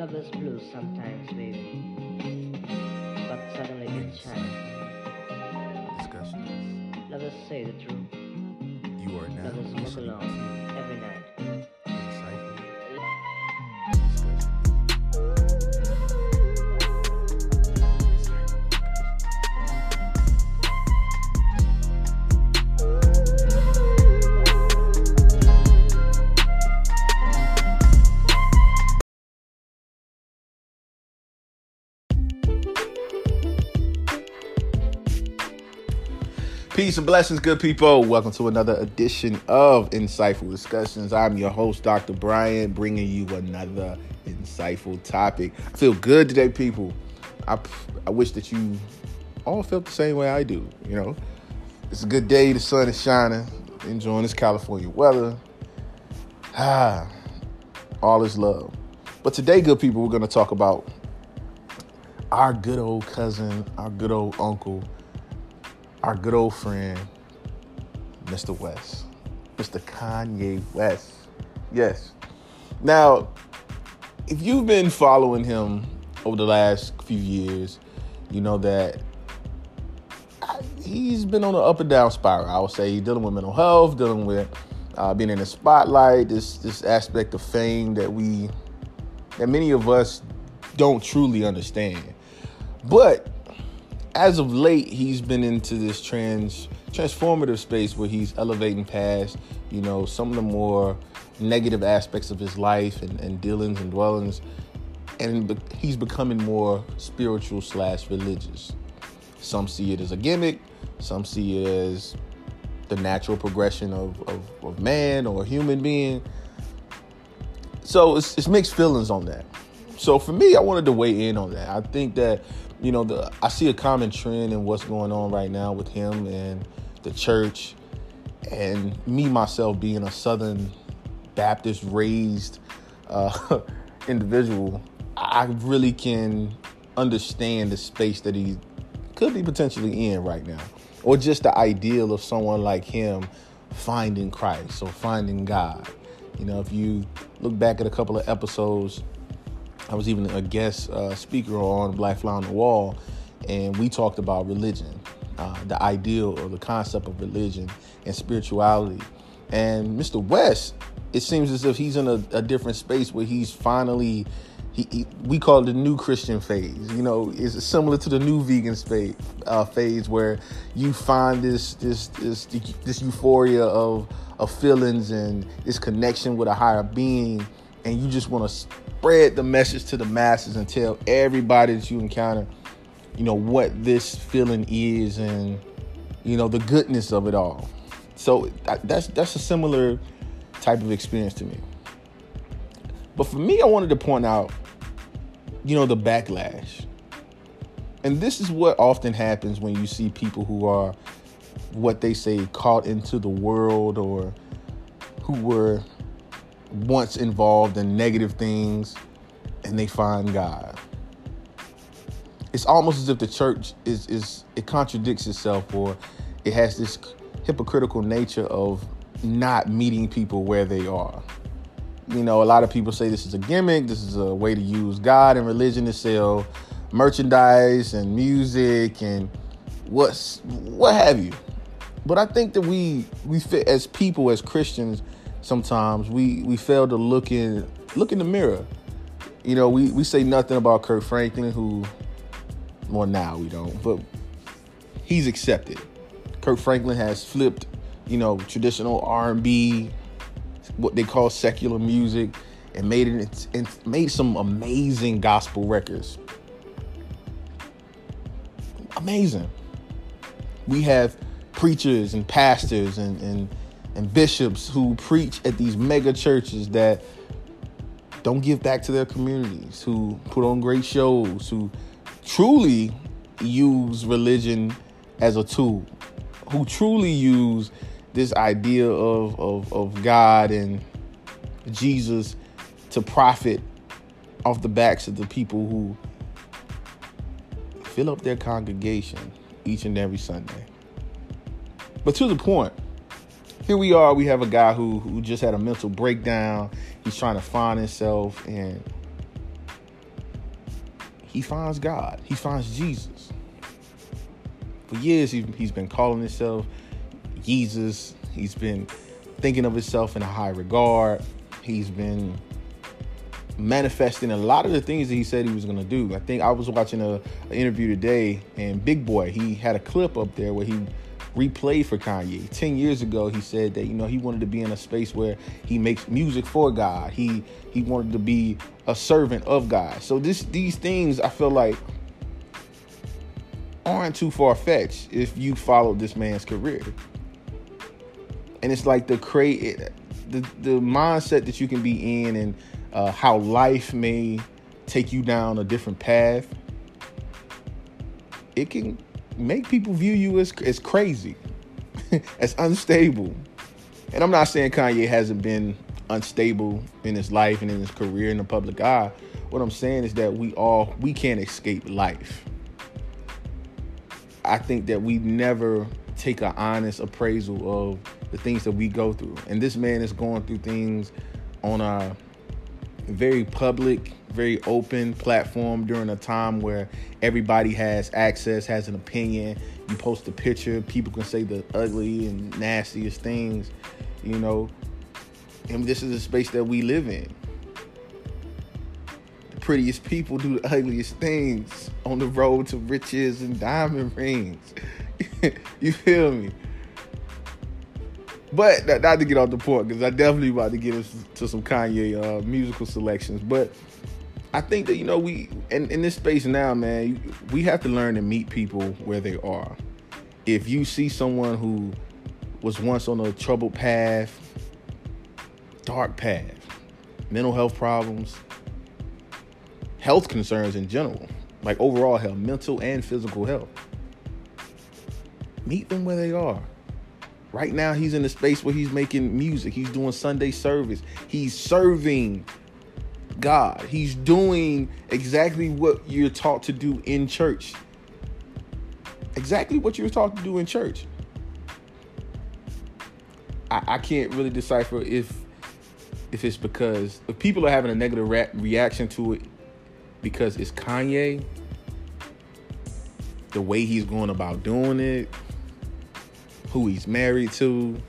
Love is blue sometimes, baby. But suddenly it shines. Discussions. Let us say the truth. You are now us walk alone every night. Peace and blessings, good people. Welcome to another edition of Insightful Discussions. I'm your host, Dr. Brian, bringing you another insightful topic. I feel good today, people. I, I wish that you all felt the same way I do. You know, it's a good day. The sun is shining. Enjoying this California weather. Ah, all is love. But today, good people, we're going to talk about our good old cousin, our good old uncle, our good old friend, Mr. West, Mr. Kanye West. Yes. Now, if you've been following him over the last few years, you know that he's been on an up and down spiral. I would say he's dealing with mental health, dealing with uh, being in the spotlight, this this aspect of fame that we that many of us don't truly understand. But as of late, he's been into this trans transformative space where he's elevating past, you know, some of the more negative aspects of his life and, and dealings and dwellings, and he's becoming more spiritual slash religious. Some see it as a gimmick, some see it as the natural progression of, of, of man or human being. So it's, it's mixed feelings on that. So for me, I wanted to weigh in on that. I think that you know the I see a common trend in what's going on right now with him and the church, and me myself being a Southern Baptist raised uh, individual. I really can understand the space that he could be potentially in right now, or just the ideal of someone like him finding Christ or finding God. You know, if you look back at a couple of episodes I was even a guest uh, speaker on Black Fly on the Wall, and we talked about religion, uh, the ideal or the concept of religion and spirituality. And Mr. West, it seems as if he's in a, a different space where he's finally, he, he- we call it the new Christian phase. You know, it's similar to the new vegan phase, uh, phase where you find this this this this euphoria of of feelings and this connection with a higher being and you just want to spread the message to the masses and tell everybody that you encounter, you know, what this feeling is and you know the goodness of it all. So that's that's a similar type of experience to me. But for me, I wanted to point out, you know, the backlash. And this is what often happens when you see people who are what they say caught into the world or who were once involved in negative things and they find God. It's almost as if the church is is it contradicts itself or it has this hypocritical nature of not meeting people where they are. You know, a lot of people say this is a gimmick, this is a way to use God and religion to sell merchandise and music and what's what have you. But I think that we we fit as people as Christians sometimes we we fail to look in look in the mirror. You know, we we say nothing about Kirk Franklin who well now we don't, but he's accepted. Kirk Franklin has flipped, you know, traditional R&B, what they call secular music and made it and made some amazing gospel records. Amazing. We have preachers and pastors and, and and bishops who preach at these mega churches that don't give back to their communities, who put on great shows, who truly use religion as a tool, who truly use this idea of, of, of God and Jesus to profit off the backs of the people who fill up their congregation each and every Sunday. But to the point, here we are. We have a guy who who just had a mental breakdown. He's trying to find himself, and he finds God. He finds Jesus. For years, he, he's been calling himself Jesus. He's been thinking of himself in a high regard. He's been manifesting a lot of the things that he said he was going to do. I think I was watching a, a, interview today, and Big Boy he had a clip up there where he replayed for Kanye. Ten years ago, he said that you know he wanted to be in a space where he makes music for God. He he wanted to be a servant of God. So this these things I feel like aren't too far fetched if you follow this man's career. And it's like the create the the mindset that you can be in and uh, how life may take you down a different path. It can make people view you as as crazy, as unstable. And I'm not saying Kanye hasn't been unstable in his life and in his career in the public eye. What I'm saying is that we all we can't escape life. I think that we never take an honest appraisal of the things that we go through. And this man is going through things on a very public, very open platform during a time where everybody has access, has an opinion. You post a picture, people can say the ugly and nastiest things, you know. And this is a space that we live in. The prettiest people do the ugliest things on the road to riches and diamond rings. you feel me? But not to get off the point, because I definitely about to get into some Kanye uh, musical selections. But I think that you know we in, in this space now, man, we have to learn to meet people where they are. If you see someone who was once on a troubled path, dark path, mental health problems, health concerns in general, like overall health, mental and physical health, meet them where they are. Right now, he's in a space where he's making music. He's doing Sunday service. He's serving God. He's doing exactly what you're taught to do in church. Exactly what you're taught to do in church. I, I can't really decipher if if it's because if people are having a negative re- reaction to it because it's Kanye, the way he's going about doing it, who he's married to.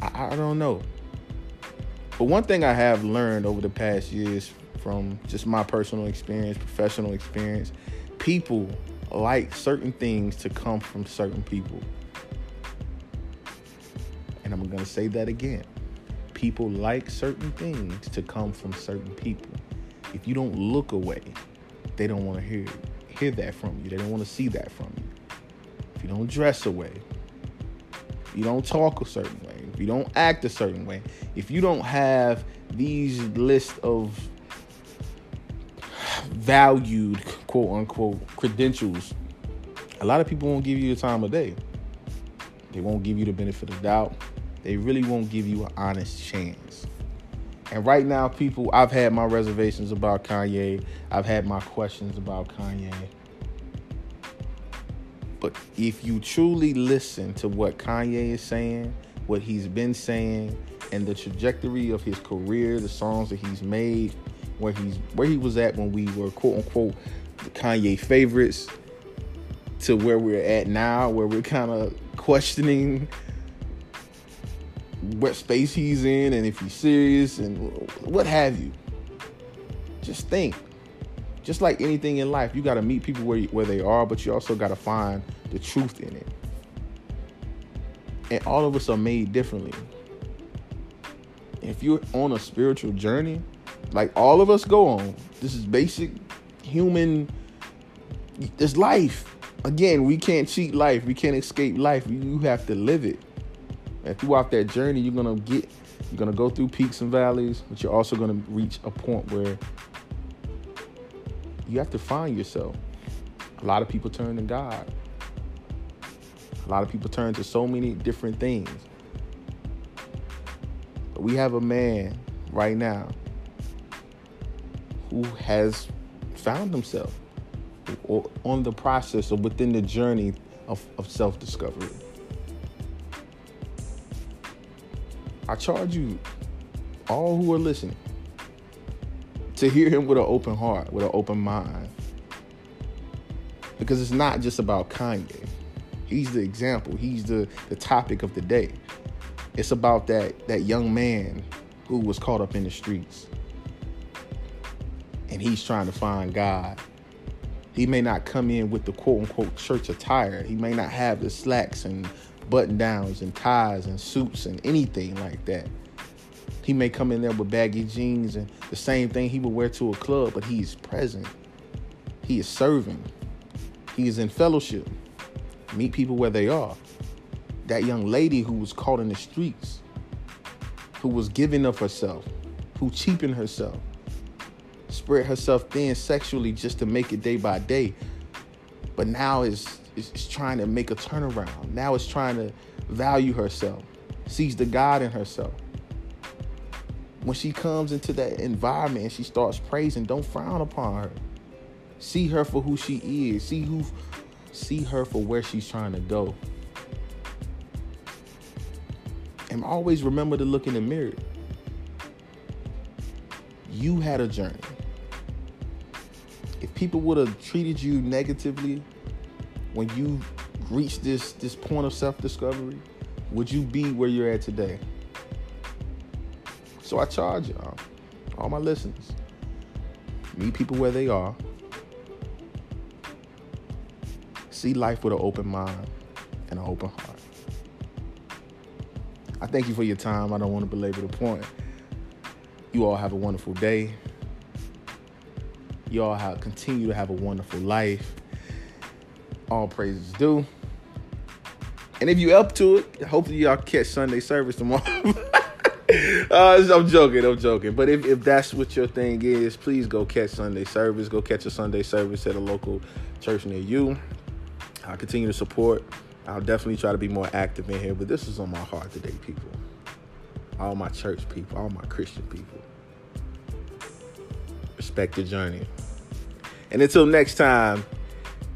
I, I don't know. But one thing I have learned over the past years from just my personal experience, professional experience, people like certain things to come from certain people. And I'm going to say that again. People like certain things to come from certain people. If you don't look away, they don't want to hear hear that from you. They don't want to see that from you you don't dress a way, if you don't talk a certain way, if you don't act a certain way, if you don't have these list of valued quote unquote credentials, a lot of people won't give you the time of day. They won't give you the benefit of doubt. They really won't give you an honest chance. And right now, people, I've had my reservations about Kanye. I've had my questions about Kanye. But if you truly listen to what Kanye is saying, what he's been saying, and the trajectory of his career, the songs that he's made, where he's where he was at when we were quote unquote Kanye favorites, to where we're at now, where we're kind of questioning what space he's in and if he's serious and what have you. Just think just like anything in life, you got to meet people where where they are, but you also got to find the truth in it. And all of us are made differently. If you're on a spiritual journey, like all of us go on, this is basic human. This life. Again, we can't cheat life. We can't escape life. You have to live it. And throughout that journey, you're gonna get, you're gonna go through peaks and valleys, but you're also gonna reach a point where you have to find yourself. A lot of people turn to God. A lot of people turn to so many different things. But we have a man right now who has found himself or on the process or within the journey of, of self discovery. I charge you, all who are listening, to hear him with an open heart, with an open mind. Because it's not just about Kanye. He's the example. He's the, the topic of the day. It's about that that young man who was caught up in the streets. And he's trying to find God. He may not come in with the quote unquote church attire. He may not have the slacks and button downs and ties and suits and anything like that. He may come in there with baggy jeans and the same thing he would wear to a club, but he is present. He is serving. He is in fellowship. Meet people where they are. That young lady who was caught in the streets, who was giving of herself, who cheapened herself, spread herself thin sexually just to make it day by day, but now is is, trying to make a turnaround. Now is trying to value herself, sees the God in herself. When she comes into that environment and she starts praising, don't frown upon her. See her for who she is. See who see her for where she's trying to go. And always remember to look in the mirror. You had a journey. If people would have treated you negatively when you reached this this point of self-discovery, would you be where you're at today? So I charge y'all, all my listeners, meet people where they are. See life with an open mind and an open heart. I thank you for your time. I don't want to belabor the point. You all have a wonderful day. You all have continue to have a wonderful life. All praises due. And if you up to it, hopefully y'all catch Sunday service tomorrow. uh, I'm joking, I'm joking. But if, if that's what your thing is, please go catch Sunday service. Go catch a Sunday service at a local church near you. I'll continue to support. I'll definitely try to be more active in here. But this is on my heart today, people. All my church people, all my Christian people. Respect the journey. And until next time,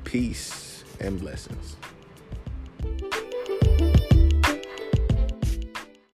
peace and blessings.